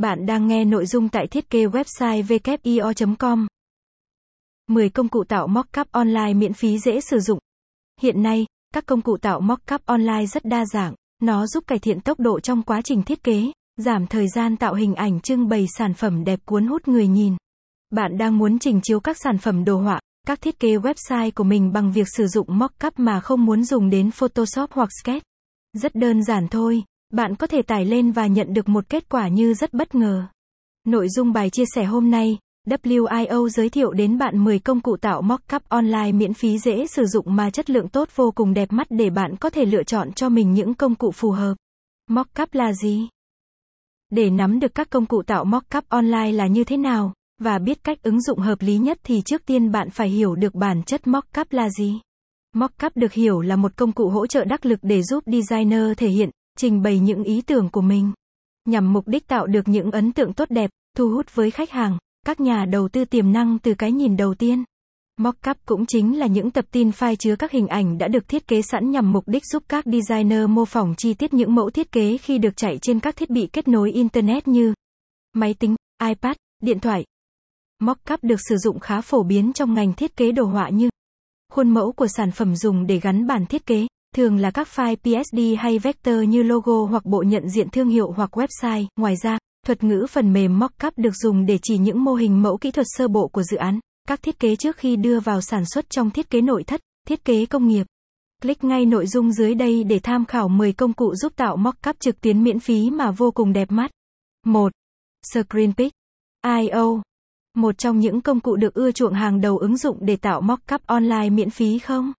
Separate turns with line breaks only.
Bạn đang nghe nội dung tại thiết kế website wio.com. 10 công cụ tạo mockup online miễn phí dễ sử dụng. Hiện nay, các công cụ tạo mockup online rất đa dạng, nó giúp cải thiện tốc độ trong quá trình thiết kế, giảm thời gian tạo hình ảnh trưng bày sản phẩm đẹp cuốn hút người nhìn. Bạn đang muốn trình chiếu các sản phẩm đồ họa, các thiết kế website của mình bằng việc sử dụng mockup mà không muốn dùng đến Photoshop hoặc Sketch. Rất đơn giản thôi, bạn có thể tải lên và nhận được một kết quả như rất bất ngờ. Nội dung bài chia sẻ hôm nay, WIO giới thiệu đến bạn 10 công cụ tạo mockup online miễn phí dễ sử dụng mà chất lượng tốt vô cùng đẹp mắt để bạn có thể lựa chọn cho mình những công cụ phù hợp. Mockup là gì? Để nắm được các công cụ tạo mockup online là như thế nào, và biết cách ứng dụng hợp lý nhất thì trước tiên bạn phải hiểu được bản chất mockup là gì. Mockup được hiểu là một công cụ hỗ trợ đắc lực để giúp designer thể hiện, trình bày những ý tưởng của mình. Nhằm mục đích tạo được những ấn tượng tốt đẹp, thu hút với khách hàng, các nhà đầu tư tiềm năng từ cái nhìn đầu tiên. Mockup cũng chính là những tập tin file chứa các hình ảnh đã được thiết kế sẵn nhằm mục đích giúp các designer mô phỏng chi tiết những mẫu thiết kế khi được chạy trên các thiết bị kết nối Internet như máy tính, iPad, điện thoại. Mockup được sử dụng khá phổ biến trong ngành thiết kế đồ họa như khuôn mẫu của sản phẩm dùng để gắn bản thiết kế, thường là các file PSD hay vector như logo hoặc bộ nhận diện thương hiệu hoặc website. Ngoài ra, thuật ngữ phần mềm mockup được dùng để chỉ những mô hình mẫu kỹ thuật sơ bộ của dự án, các thiết kế trước khi đưa vào sản xuất trong thiết kế nội thất, thiết kế công nghiệp. Click ngay nội dung dưới đây để tham khảo 10 công cụ giúp tạo mockup trực tuyến miễn phí mà vô cùng đẹp mắt. 1. ScreenPic. IO. Một trong những công cụ được ưa chuộng hàng đầu ứng dụng để tạo mockup online miễn phí không?